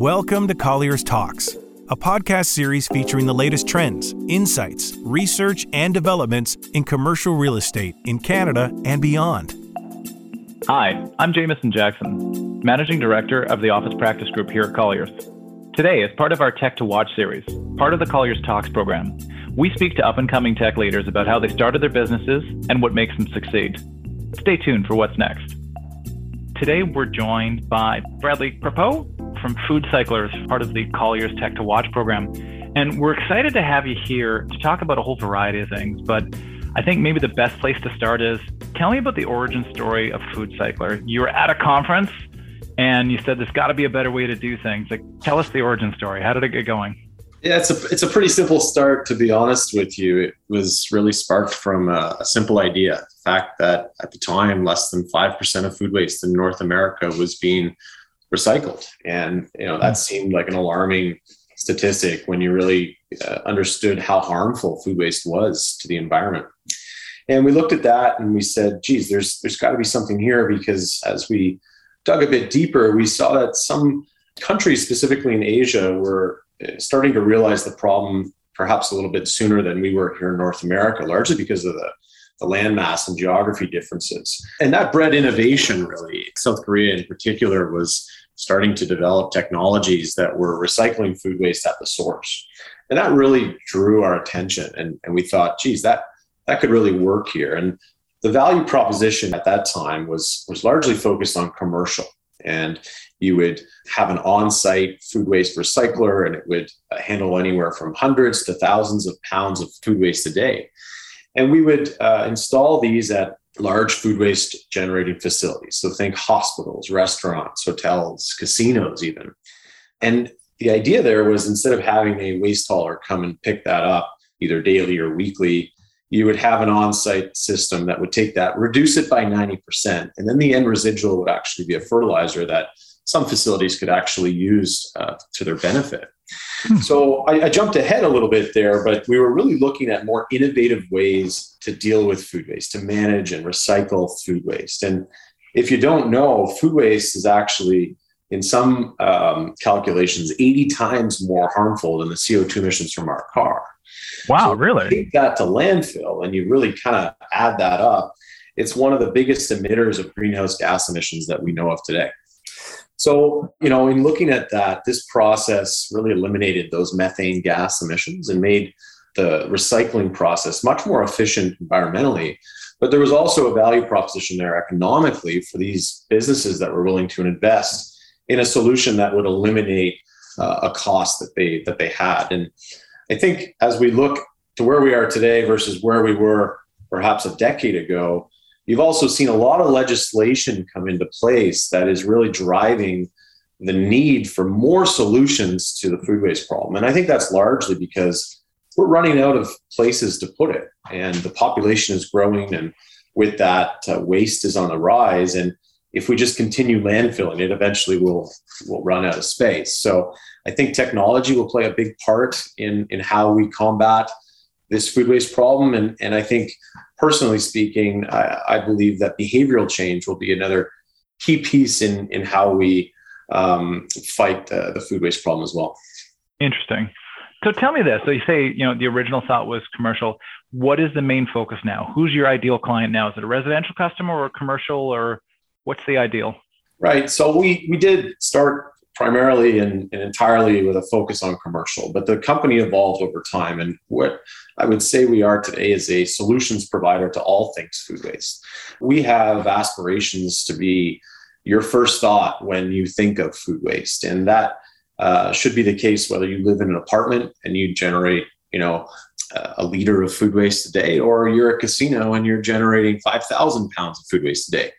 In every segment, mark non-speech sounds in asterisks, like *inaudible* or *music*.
Welcome to Colliers Talks, a podcast series featuring the latest trends, insights, research, and developments in commercial real estate in Canada and beyond. Hi, I'm Jamison Jackson, Managing Director of the Office Practice Group here at Colliers. Today, as part of our Tech to Watch series, part of the Colliers Talks program, we speak to up and coming tech leaders about how they started their businesses and what makes them succeed. Stay tuned for what's next. Today, we're joined by Bradley Prapeau from Food Cyclers, part of the Colliers Tech to Watch program. And we're excited to have you here to talk about a whole variety of things. But I think maybe the best place to start is tell me about the origin story of Food Cycler. You were at a conference and you said there's got to be a better way to do things. Like, tell us the origin story. How did it get going? Yeah, it's a it's a pretty simple start to be honest with you. It was really sparked from a, a simple idea: the fact that at the time, less than five percent of food waste in North America was being recycled, and you know that seemed like an alarming statistic when you really uh, understood how harmful food waste was to the environment. And we looked at that and we said, "Geez, there's there's got to be something here," because as we dug a bit deeper, we saw that some countries, specifically in Asia, were starting to realize the problem perhaps a little bit sooner than we were here in North America, largely because of the, the landmass and geography differences. And that bred innovation, really. South Korea, in particular, was starting to develop technologies that were recycling food waste at the source. And that really drew our attention. And, and we thought, geez, that, that could really work here. And the value proposition at that time was, was largely focused on commercial. And you would have an on-site food waste recycler and it would uh, handle anywhere from hundreds to thousands of pounds of food waste a day and we would uh, install these at large food waste generating facilities so think hospitals restaurants hotels casinos even and the idea there was instead of having a waste hauler come and pick that up either daily or weekly you would have an on-site system that would take that reduce it by 90% and then the end residual would actually be a fertilizer that some facilities could actually use uh, to their benefit. Hmm. So I, I, jumped ahead a little bit there, but we were really looking at more innovative ways to deal with food waste, to manage and recycle food waste. And if you don't know, food waste is actually, in some um, calculations, 80 times more harmful than the CO2 emissions from our car. Wow, so really? Take that to landfill, and you really kind of add that up. It's one of the biggest emitters of greenhouse gas emissions that we know of today. So, you know, in looking at that, this process really eliminated those methane gas emissions and made the recycling process much more efficient environmentally. But there was also a value proposition there economically for these businesses that were willing to invest in a solution that would eliminate uh, a cost that they that they had. And I think as we look to where we are today versus where we were perhaps a decade ago, You've also seen a lot of legislation come into place that is really driving the need for more solutions to the food waste problem. And I think that's largely because we're running out of places to put it, and the population is growing, and with that, uh, waste is on the rise. And if we just continue landfilling it, eventually we'll we'll run out of space. So I think technology will play a big part in in how we combat this food waste problem. And and I think personally speaking, I, I, believe that behavioral change will be another key piece in in how we um, fight uh, the food waste problem as well. Interesting. So tell me this. So you say you know the original thought was commercial. What is the main focus now? Who's your ideal client now? Is it a residential customer or commercial, or what's the ideal? Right. So we we did start primarily and, and, entirely with a focus on commercial. But the company evolved over time. And what I would say we are today is a solutions provider to all things food waste. We have aspirations to be your first thought when you think of food waste. And that uh, should be the case whether you live in an apartment and you generate, you know, a liter of food waste a day, or you're a casino and you're generating 5,000 pounds of food waste a day.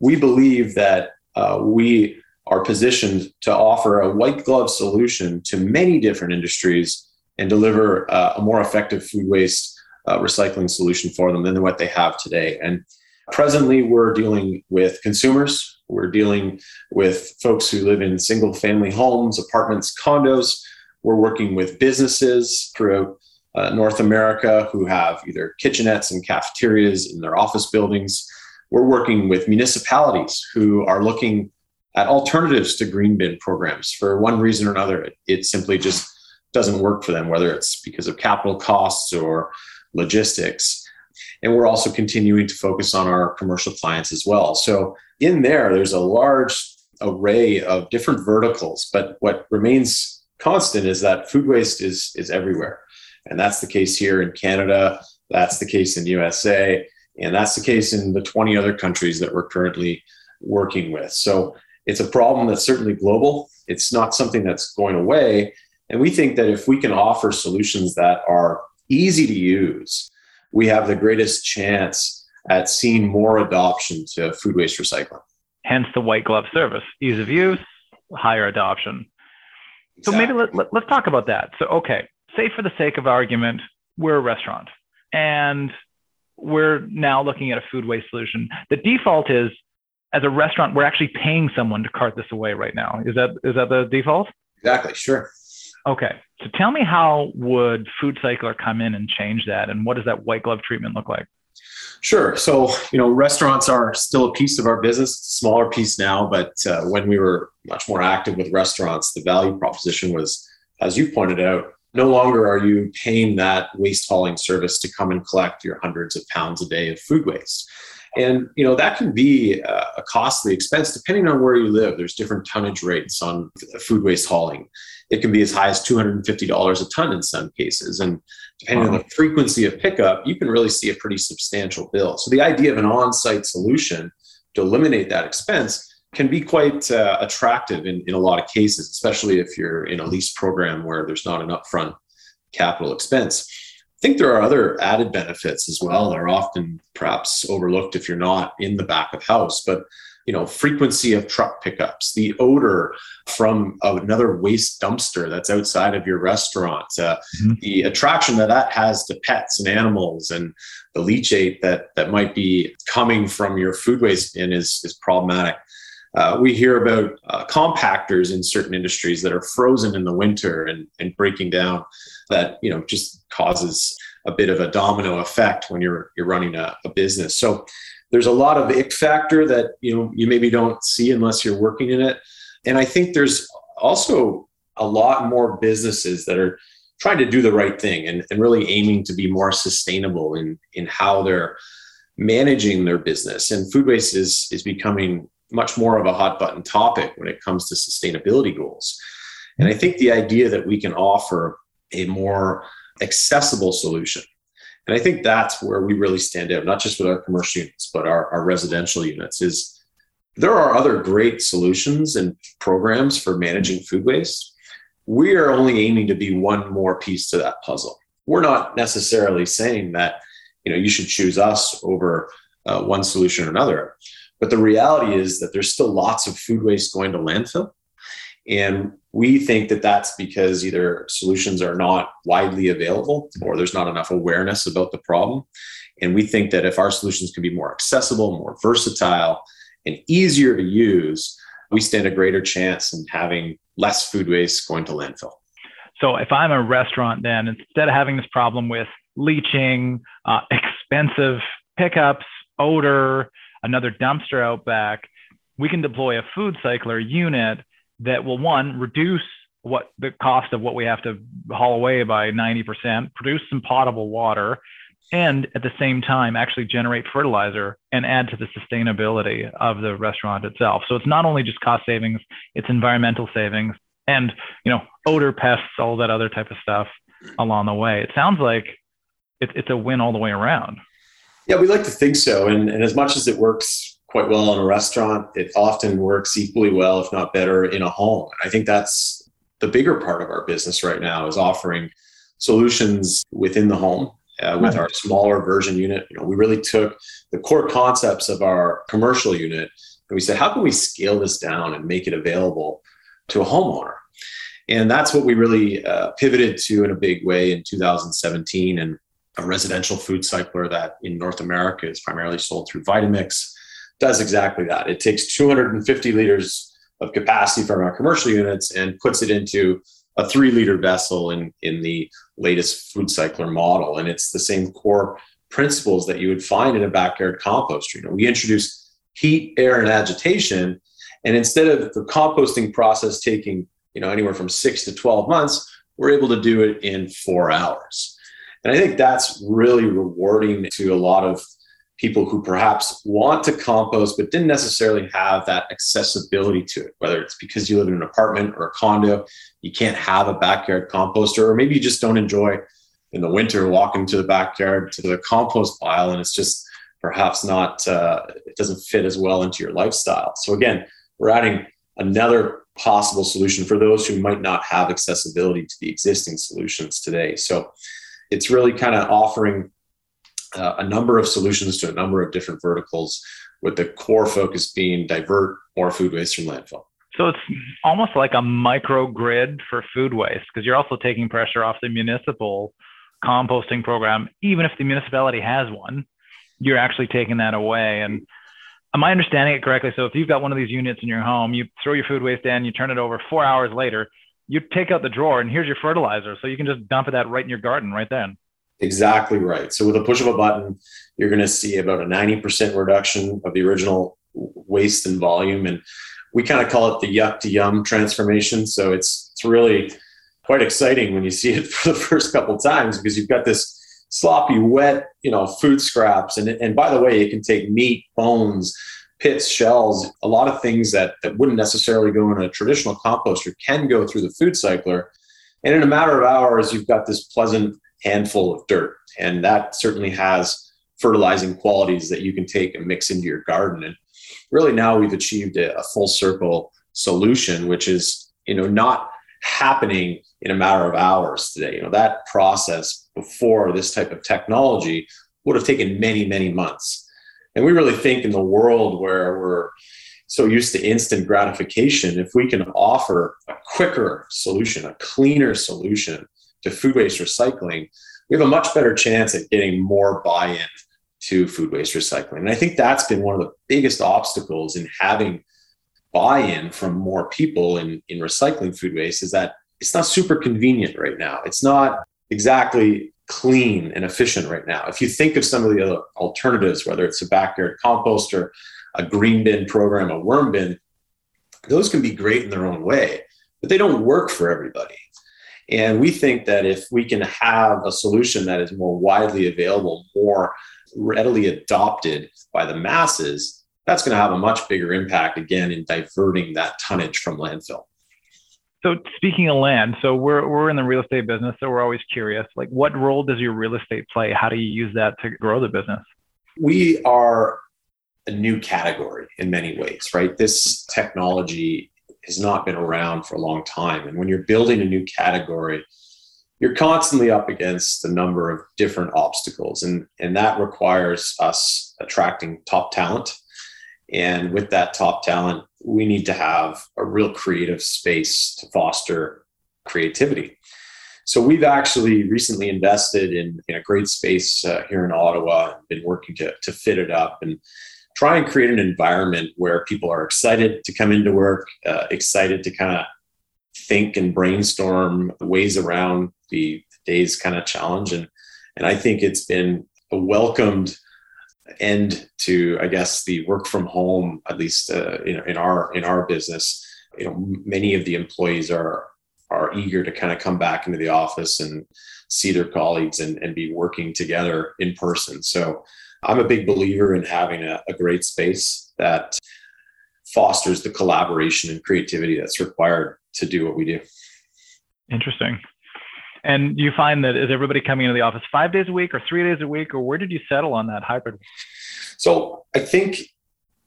We believe that uh, we are positioned to offer a white glove solution to many different industries and deliver uh, a more effective food waste uh, recycling solution for them than what they have today. And presently, we're dealing with consumers. We're dealing with folks who live in single family homes, apartments, condos. We're working with businesses throughout uh, North America who have either kitchenettes and cafeterias in their office buildings. We're working with municipalities who are looking at alternatives to green bin programs. For one reason or another, it, it simply just doesn't work for them, whether it's because of capital costs or logistics. And we're also continuing to focus on our commercial clients as well. So in there, there's a large array of different verticals, but what remains constant is that food waste is, is everywhere. And that's the case here in Canada. That's the case in USA. And that's the case in the 20 other countries that we're currently working with. So it's a problem that's certainly global. It's not something that's going away. And we think that if we can offer solutions that are easy to use, we have the greatest chance at seeing more adoption to food waste recycling. Hence the white glove service, ease of use, higher adoption. Exactly. So maybe let, let, let's talk about that. So, okay, say for the sake of argument, we're a restaurant and we're now looking at a food waste solution. The default is as a restaurant, we're actually paying someone to cart this away right now. Is that is that the default? Exactly. Sure. Okay. So tell me how would Food Cycler come in and change that, and what does that white glove treatment look like? Sure. So, you know, restaurants are still a piece of our business, smaller piece now, but uh, when we were much more active with restaurants, the value proposition was, as you pointed out, no longer are you paying that waste hauling service to come and collect your hundreds of pounds a day of food waste. And you know that can be a costly expense depending on where you live. There's different tonnage rates on food waste hauling. It can be as high as $250 a ton in some cases. And depending wow. on the frequency of pickup, you can really see a pretty substantial bill. So the idea of an on-site solution to eliminate that expense can be quite uh, attractive in, in a lot of cases, especially if you're in a lease program where there's not an upfront capital expense. I think there are other added benefits as well that are often perhaps overlooked if you're not in the back of house. But you know, frequency of truck pickups, the odor from another waste dumpster that's outside of your restaurant, uh, mm-hmm. the attraction that that has to pets and animals, and the leachate that that might be coming from your food waste bin is is problematic. Uh, we hear about uh, compactors in certain industries that are frozen in the winter and, and breaking down that you know just causes a bit of a domino effect when you're you're running a, a business. So there's a lot of ick factor that you know you maybe don't see unless you're working in it. And i think there's also a lot more businesses that are trying to do the right thing and, and really aiming to be more sustainable in in how they're managing their business. And food waste is is becoming much more of a hot button topic when it comes to sustainability goals and i think the idea that we can offer a more accessible solution. And I think that's where we really stand out, not just with our commercial units, but our, our residential units is there are other great solutions and programs for managing food waste. We are only aiming to be one more piece to that puzzle. We're not necessarily saying that you know you should choose us over uh, one solution or another, but the reality is that there's still lots of food waste going to landfill, and we think that that's because either solutions are not widely available or there's not enough awareness about the problem. And we think that if our solutions can be more accessible, more versatile, and easier to use, we stand a greater chance in having less food waste going to landfill. So if I'm a restaurant, then instead of having this problem with leaching, uh, *laughs* expensive pickups, odor, another dumpster out back, we can deploy a food cycler unit that will one reduce what the cost of what we have to haul away by 90%, produce some potable water, and at the same time actually generate fertilizer and add to the sustainability of the restaurant itself. So it's not only just cost savings, it's environmental savings and you know odor pests, all that other type of stuff along the way. It sounds like it, it's a win all the way around. Yeah, we like to think so. And, and as much as it works quite well in a restaurant. It often works equally well, if not better, in a home. I think that's the bigger part of our business right now is offering solutions within the home uh, with right. our smaller version unit. You know, we really took the core concepts of our commercial unit and we said, how can we scale this down and make it available to a homeowner? And that's what we really uh, pivoted to in a big way in 2017. And a residential food cycler that in North America is primarily sold through Vitamix does exactly that. It takes 250 liters of capacity from our commercial units and puts it into a three liter vessel in, in the latest food cycler model. And it's the same core principles that you would find in a backyard composter. You know, we introduce heat, air, and agitation. And instead of the composting process taking, you know, anywhere from six to 12 months, we're able to do it in four hours. And I think that's really rewarding to a lot of people who perhaps want to compost but didn't necessarily have that accessibility to it, whether it's because you live in an apartment or a condo, you can't have a backyard composter, or maybe you just don't enjoy in the winter walking to the backyard to the compost pile and it's just perhaps not, uh, it doesn't fit as well into your lifestyle. So again, we're adding another possible solution for those who might not have accessibility to the existing solutions today. So it's really kind of offering uh, a number of solutions to a number of different verticals, with the core focus being divert more food waste from landfill. So it's almost like a microgrid for food waste because you're also taking pressure off the municipal composting program, even if the municipality has one, you're actually taking that away. And am I understanding it correctly? So if you've got one of these units in your home, you throw your food waste in, you turn it over four hours later, you take out the drawer and here's your fertilizer. So you can just dump that right in your garden right then. Exactly right. So with a push of a button, you're going to see about a 90% reduction of the original waste and volume. And we kind of call it the yuck to yum transformation. So it's, it's really quite exciting when you see it *laughs* for the first couple times because you've got this sloppy, wet, you know, food scraps. And, and by the way, it can take meat, bones, pits, shells, a lot of things that, that wouldn't necessarily go in a traditional composter can go through the food cycler. And in a matter of hours, you've got this pleasant handful of dirt. And that certainly has fertilizing qualities that you can take and mix into your garden. And really now we've achieved a, a full circle solution, which is, you know, not happening in a matter of hours today. You know, that process before this type of technology would have taken many, many months. And we really think in the world where we're so used to instant gratification, if we can offer a quicker solution, a cleaner solution to food waste recycling, we have a much better chance at getting more buy in to food waste recycling. And I think that's been one of the biggest obstacles in having buy in from more people in, in recycling food waste is that it's not super convenient right now. It's not exactly clean and efficient right now. If you think of some of the other alternatives, whether it's a backyard composter, a green bin program, a worm bin, those can be great in their own way, but they don't work for everybody. And we think that if we can have a solution that is more widely available, more readily adopted by the masses, that's going to have a much bigger impact again in diverting that tonnage from landfill. So speaking of land, so we're we're in the real estate business, so we're always curious. Like, what role does your real estate play? How do you use that to grow the business? We are a new category in many ways, right? This technology has not been around for a long time, and when you're building a new category, you're constantly up against a number of different obstacles, and and that requires us attracting top talent and with that top talent, we need to have a real creative space to foster creativity. So we've actually recently invested in, in a great space uh, here in Ottawa, and been working to, to fit it up and try and create an environment where people are excited to come into work, uh, excited to kind of think and brainstorm ways around the day's kind of challenge. And, and I think it's been a welcomed end to i guess the work from home at least uh, in, in our in our business. You know many of the employees are are eager to kind of come back into the office and see their colleagues and, and be working together in person. So i'm a big believer in having a, a great space that fosters the collaboration and creativity that's required to do what we do. Interesting and you find that is everybody coming into the office five days a week or three days a week, or where did you settle on that hybrid? So I think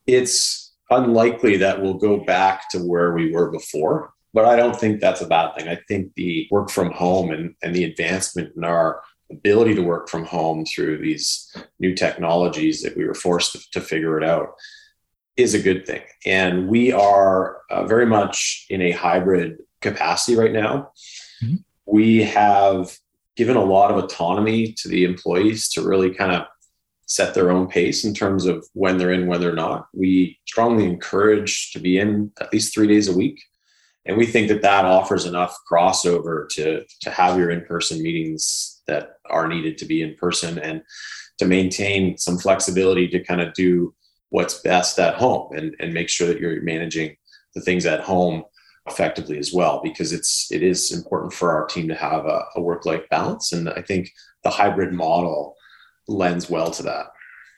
it's unlikely that we'll go back to where we were before, but I don't think that's a bad thing. I think the work from home and, and the advancement in our ability to work from home through these new technologies that we were forced to, to figure it out is a good thing. And we are uh, very much in a hybrid capacity right now. Mm-hmm we have given a lot of autonomy to the employees to really kind of set their own pace in terms of when they're in, when they're not. We strongly encourage to be in at least three days a week. And we think that that offers enough crossover to, to have your in person meetings that are needed to be in person and to maintain some flexibility to kind of do what's best at home and, and make sure that you're managing the things at home effectively as well because it's it is important for our team to have a, a work life balance and i think the hybrid model lends well to that.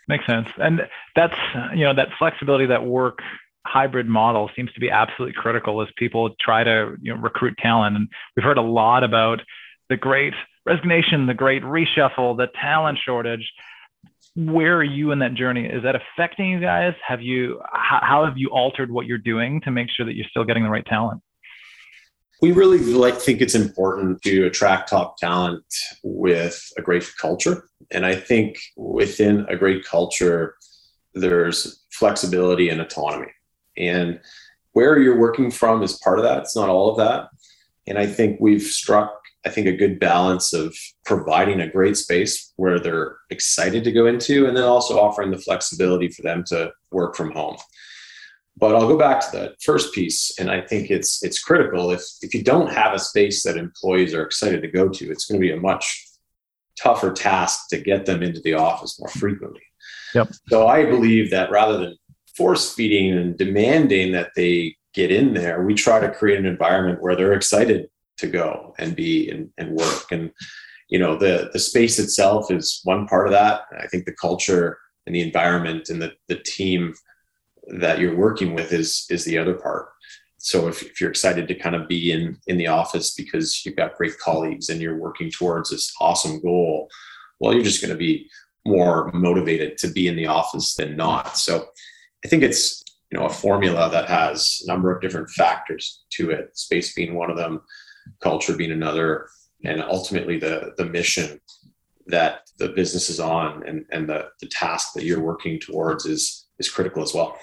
Makes sense. And that's you know that flexibility that work hybrid model seems to be absolutely critical as people try to you know, recruit talent. And we've heard a lot about the great resignation the great reshuffle the talent shortage where are you in that journey? Is that affecting you guys? Have you how, how have you altered what you're doing to make sure that you're still getting the right talent? We really like think it's important to attract top talent with a great culture. And I think within a great culture, there's flexibility and autonomy. And where you're working from is part of that. It's not all of that. And I think we've struck I think, a good balance of providing a great space where they're excited to go into and then also offering the flexibility for them to work from home. But I'll go back to that first piece, and I think it's it's critical. If if you don't have a space that employees are excited to go to, it's going to be a much tougher task to get them into the office more frequently. Yep. So I believe that rather than force feeding and demanding that they get in there, we try to create an environment where they're excited to go and be and, and work. And, you know, the, the space itself is one part of that. I think the culture and the environment and the, the team that you're working with is, is the other part. So if, if you're excited to kind of be in, in the office because you've got great colleagues and you're working towards this awesome goal, well, you're just going to be more motivated to be in the office than not. So I think it's you know a formula that has a number of different factors to it space being one of them culture being another, and ultimately the the mission that the business is on and, and the, the task that you're working towards is is critical as well.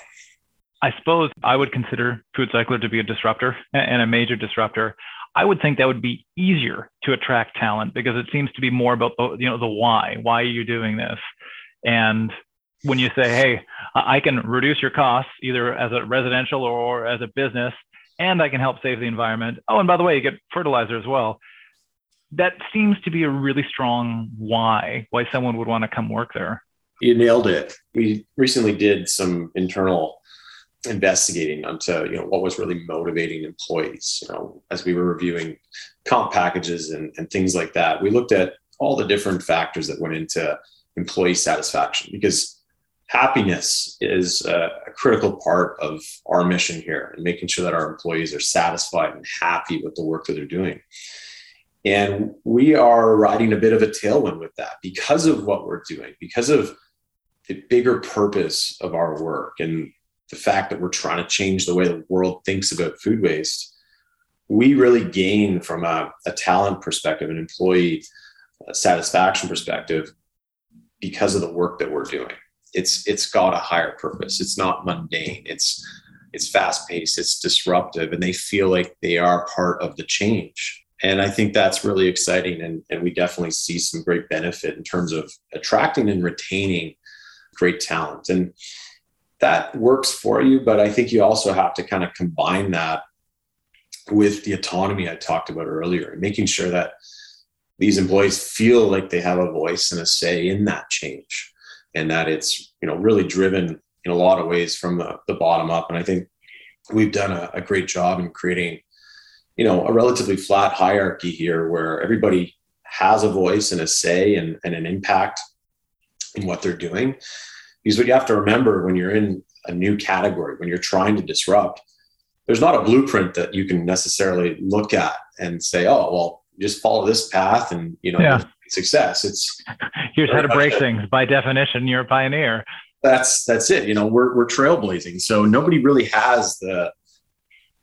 I suppose I would consider Food Cycler to be a disruptor and a major disruptor. I would think that would be easier to attract talent because it seems to be more about the, you know the why. Why are you doing this? And when you say, "Hey, I can reduce your costs either as a residential or as a business and I can help save the environment. Oh, and by the way, you get fertilizer as well. That seems to be a really strong why why someone would want to come work there. You nailed it. We recently did some internal investigating onto you know what was really motivating employees. You know, as we were reviewing comp packages and, and things like that, we looked at all the different factors that went into employee satisfaction because happiness is a, critical part of our mission here and making sure that our employees are satisfied and happy with the work that they're doing. And we are riding a bit of a tailwind with that because of what we're doing, because of the bigger purpose of our work and the fact that we're trying to change the way the world thinks about food waste. We really gain from a, a talent perspective, an employee uh, satisfaction perspective, because of the work that we're doing it's it's got a higher purpose. It's not mundane. It's it's fast paced. It's disruptive, and they feel like they are part of the change. And I think that's really exciting, and and we definitely see some great benefit in terms of attracting and retaining great talent, and that works for you. But I think you also have to kind of combine that with the autonomy I talked about earlier, and making sure that these employees feel like they have a voice and a say in that change and that it's you know really driven in a lot of ways from the, the bottom up. And I think we've done a, a great job in creating you know a relatively flat hierarchy here where everybody has a voice and a say and, and an impact in what they're doing. Because what you have to remember when you're in a new category, when you're trying to disrupt, there's not a blueprint that you can necessarily look at and say, oh, well, just follow this path and you know yeah success. It's *laughs* here's how to break *laughs* things. By definition, you're a pioneer. That's that's it. You know, we're we're trailblazing. So nobody really has the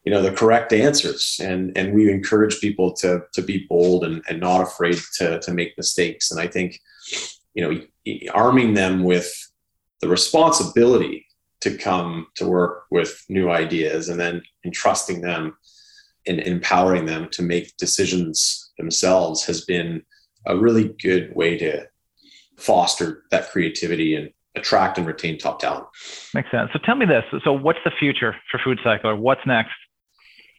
you know the correct answers and and we encourage people to to be bold and, and not afraid to to make mistakes and i think you know arming them with the responsibility to come to work with new ideas and then entrusting them and empowering them to make decisions themselves has been a really good way to foster that creativity and attract and retain top talent. Makes sense. So tell me this. So what's the future for Food Cycler? What's next?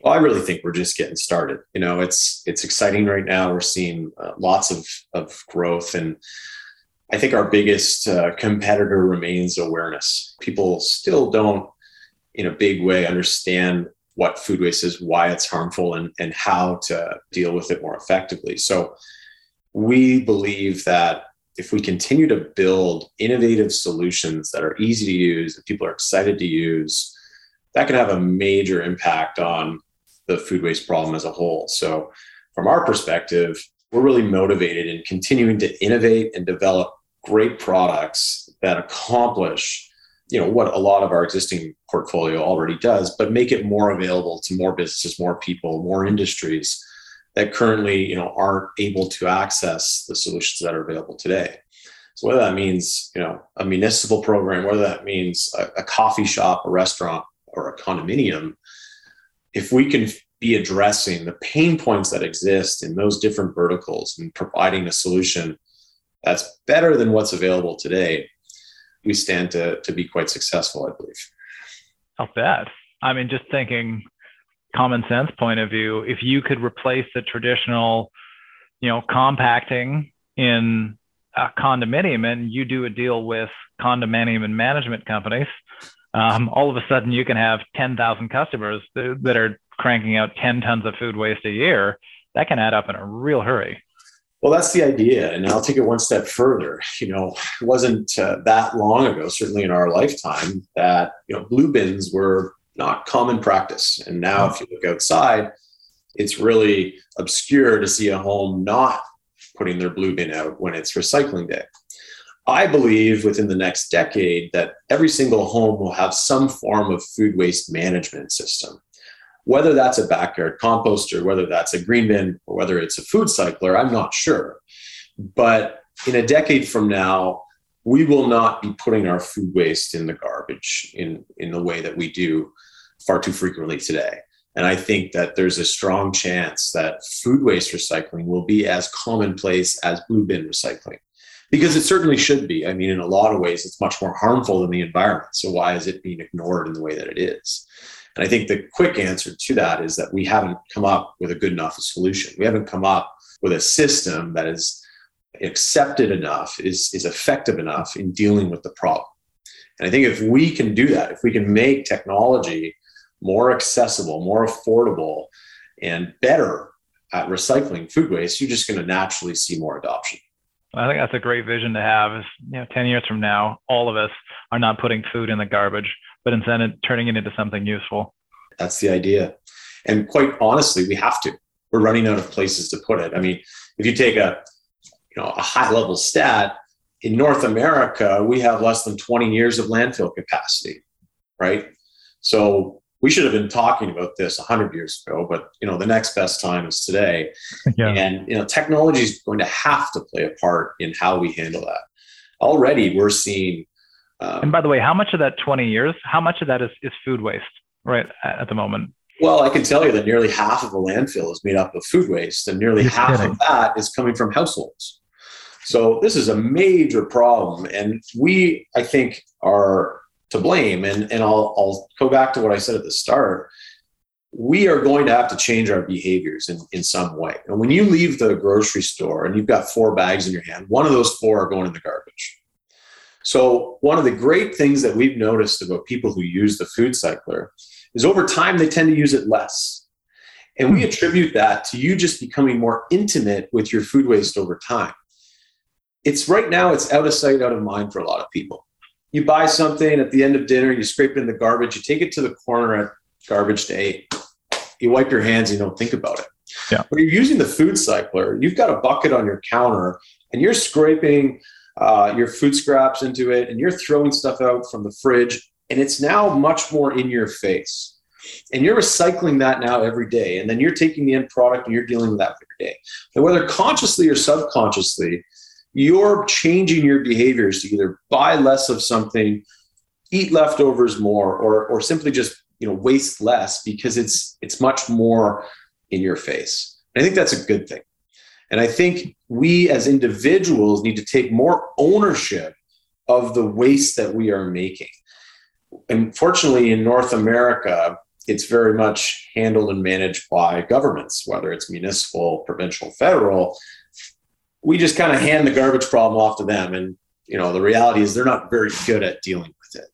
Well, I really think we're just getting started. You know, it's it's exciting right now. We're seeing uh, lots of of growth, and I think our biggest uh, competitor remains awareness. People still don't, in a big way, understand what food waste is, why it's harmful, and, and how to deal with it more effectively. So we believe that if we continue to build innovative solutions that are easy to use, that people are excited to use, that can have a major impact on the food waste problem as a whole. So, from our perspective, we're really motivated in continuing to innovate and develop great products that accomplish you know what a lot of our existing portfolio already does but make it more available to more businesses more people more industries that currently you know aren't able to access the solutions that are available today so whether that means you know a municipal program whether that means a, a coffee shop a restaurant or a condominium if we can be addressing the pain points that exist in those different verticals and providing a solution that's better than what's available today we stand to, to be quite successful, I believe. Not bad. I mean, just thinking common sense point of view, if you could replace the traditional, you know, compacting in a condominium and you do a deal with condominium and management companies, um, all of a sudden you can have 10,000 customers that are cranking out 10 tons of food waste a year. That can add up in a real hurry. Well, that's the idea. And I'll take it one step further. You know, it wasn't uh, that long ago, certainly in our lifetime, that, you know, blue bins were not common practice. And now, if you look outside, it's really obscure to see a home not putting their blue bin out when it's recycling day. I believe within the next decade that every single home will have some form of food waste management system whether that's a backyard composter, whether that's a green bin, or whether it's a food cycler, I'm not sure. But in a decade from now, we will not be putting our food waste in the garbage in, in the way that we do far too frequently today. And I think that there's a strong chance that food waste recycling will be as commonplace as blue bin recycling. Because it certainly should be. I mean, in a lot of ways, it's much more harmful than the environment. So, why is it being ignored in the way that it is? And I think the quick answer to that is that we haven't come up with a good enough solution. We haven't come up with a system that is accepted enough, is, is effective enough in dealing with the problem. And I think if we can do that, if we can make technology more accessible, more affordable, and better at recycling food waste, you're just going to naturally see more adoption. I think that's a great vision to have. Is you know, ten years from now, all of us are not putting food in the garbage but instead turning it into something useful. That's the idea. And quite honestly, we have to. We're running out of places to put it. I mean, if you take a you know a high level stat in North America, we have less than 20 years of landfill capacity, right? So we should have been talking about this 100 years ago, but you know the next best time is today. *laughs* Yeah. And you know technology is going to have to play a part in how we handle that. Already, we're seeing um, and by the way, how much of that 20 years, how much of that is, is food waste right at the moment? Well, I can tell you that nearly half of a landfill is made up of food waste, and nearly half kidding. of that is coming from households. So this is a major problem, and we, I think, are to blame. And and I'll I'll go back to what I said at the start. We are going to have to change our behaviors in, in some way. And when you leave the grocery store and you've got four bags in your hand, one of those four are going in the garbage. So, one of the great things that we've noticed about people who use the food cycler is over time they tend to use it less. And we hmm. attribute that to you just becoming more intimate with your food waste over time. It's right now, it's out of sight, out of mind for a lot of people. You buy something at the end of dinner, you scrape it in the garbage, you take it to the corner at garbage day, you wipe your hands, you don't think about it. Yeah. When you're using the food cycler, you've got a bucket on your counter and you're scraping uh, your food scraps into it, and you're throwing stuff out from the fridge, and it's now much more in your face. And you're recycling that now every day. And then you're taking the end product and you're dealing with that every day. And whether consciously or subconsciously, you're changing your behaviors to either buy less of something, eat leftovers more, or, or simply just you know waste less because it's it's much more in your face. And I think that's a good thing. And I think we as individuals need to take more ownership of the waste that we are making. Unfortunately, in North America, it's very much handled and managed by governments, whether it's municipal, provincial, federal. We just kind of hand the garbage problem off to them. And, you know, the reality is they're not very good at dealing with it.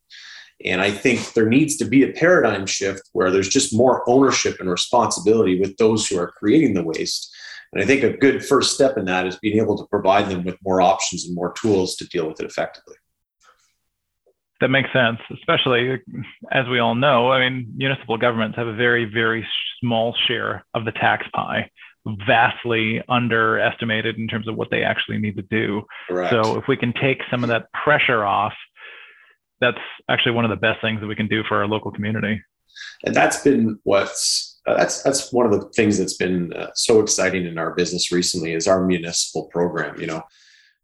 And I think there needs to be a paradigm shift where there's just more ownership and responsibility with those who are creating the waste. And I think a good first step in that is being able to provide them with more options and more tools to deal with it effectively. That makes sense, especially as we all know. I mean, municipal governments have a very, very small share of the tax pie, vastly underestimated in terms of what they actually need to do. Correct. So, if we can take some of that pressure off, that's actually one of the best things that we can do for our local community. And that's been what's uh, that's that's one of the things that's been uh, so exciting in our business recently is our municipal program. You know,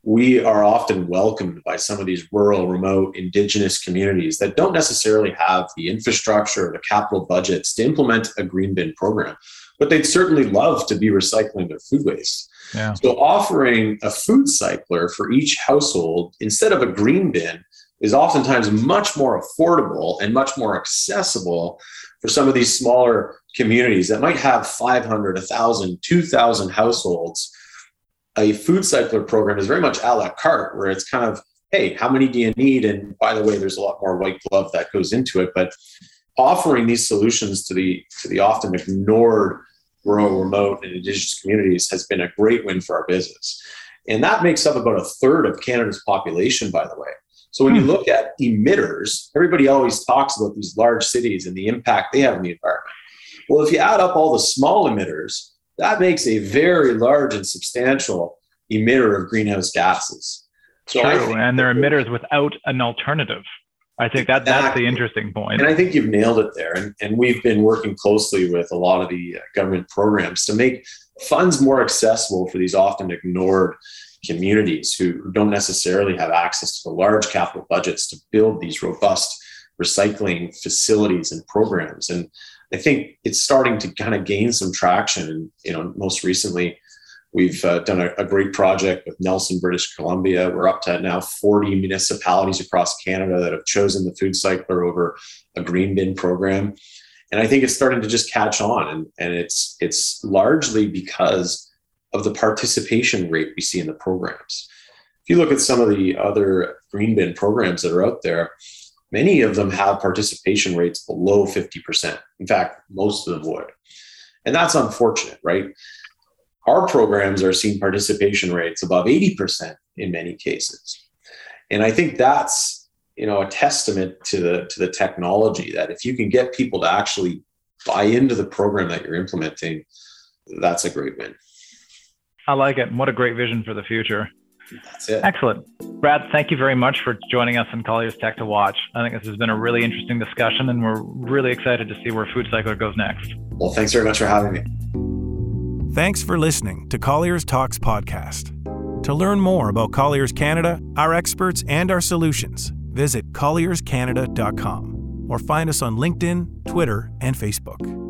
we are often welcomed by some of these rural, remote, indigenous communities that don't necessarily have the infrastructure or the capital budgets to implement a green bin program, but they'd certainly love to be recycling their food waste. Yeah. So, offering a food cycler for each household instead of a green bin is oftentimes much more affordable and much more accessible for some of these smaller communities that might have 500, 1,000, 2,000 households a food cycler program is very much a la carte, where it's kind of, hey, how many do you need? And by the way, there's a lot more white glove that goes into it. But offering these solutions to the to the often ignored rural, remote, and indigenous communities has been a great win for our business. And that makes up about a third of Canada's population, by the way. So when you hmm. look at emitters, everybody always talks about these large cities and the impact they have on the environment. Well, if you add up all the small emitters, that makes a very large and substantial emitter of greenhouse gases. So True, and they're emitters without an alternative. I think that that's the interesting point. And I think you've nailed it there. And, and we've been working closely with a lot of the uh, government programs to make funds more accessible for these often ignored communities who, who don't necessarily have access to the large capital budgets to build these robust recycling facilities and programs. And I think it's starting to kind of gain some traction. And you know, most recently, we've uh, done a, a, great project with Nelson, British Columbia. We're up to now 40 municipalities across Canada that have chosen the food cycler over a green bin program. And I think it's starting to just catch on, and, and it's it's largely because of the participation rate we see in the programs. If you look at some of the other green bin programs that are out there, Many of them have participation rates below 50%. In fact, most of them would. And that's unfortunate, right? Our programs are seeing participation rates above 80% in many cases. And I think that's, you know, a testament to the to the technology that if you can get people to actually buy into the program that you're implementing, that's a great win. I like it. What a great vision for the future. That's it. Excellent. Brad, thank you very much for joining us on Colliers Tech to Watch. I think this has been a really interesting discussion, and we're really excited to see where Food Cycler goes next. Well, thanks very much for having me. Thanks for listening to Colliers Talks podcast. To learn more about Colliers Canada, our experts, and our solutions, visit collierscanada.com or find us on LinkedIn, Twitter, and Facebook.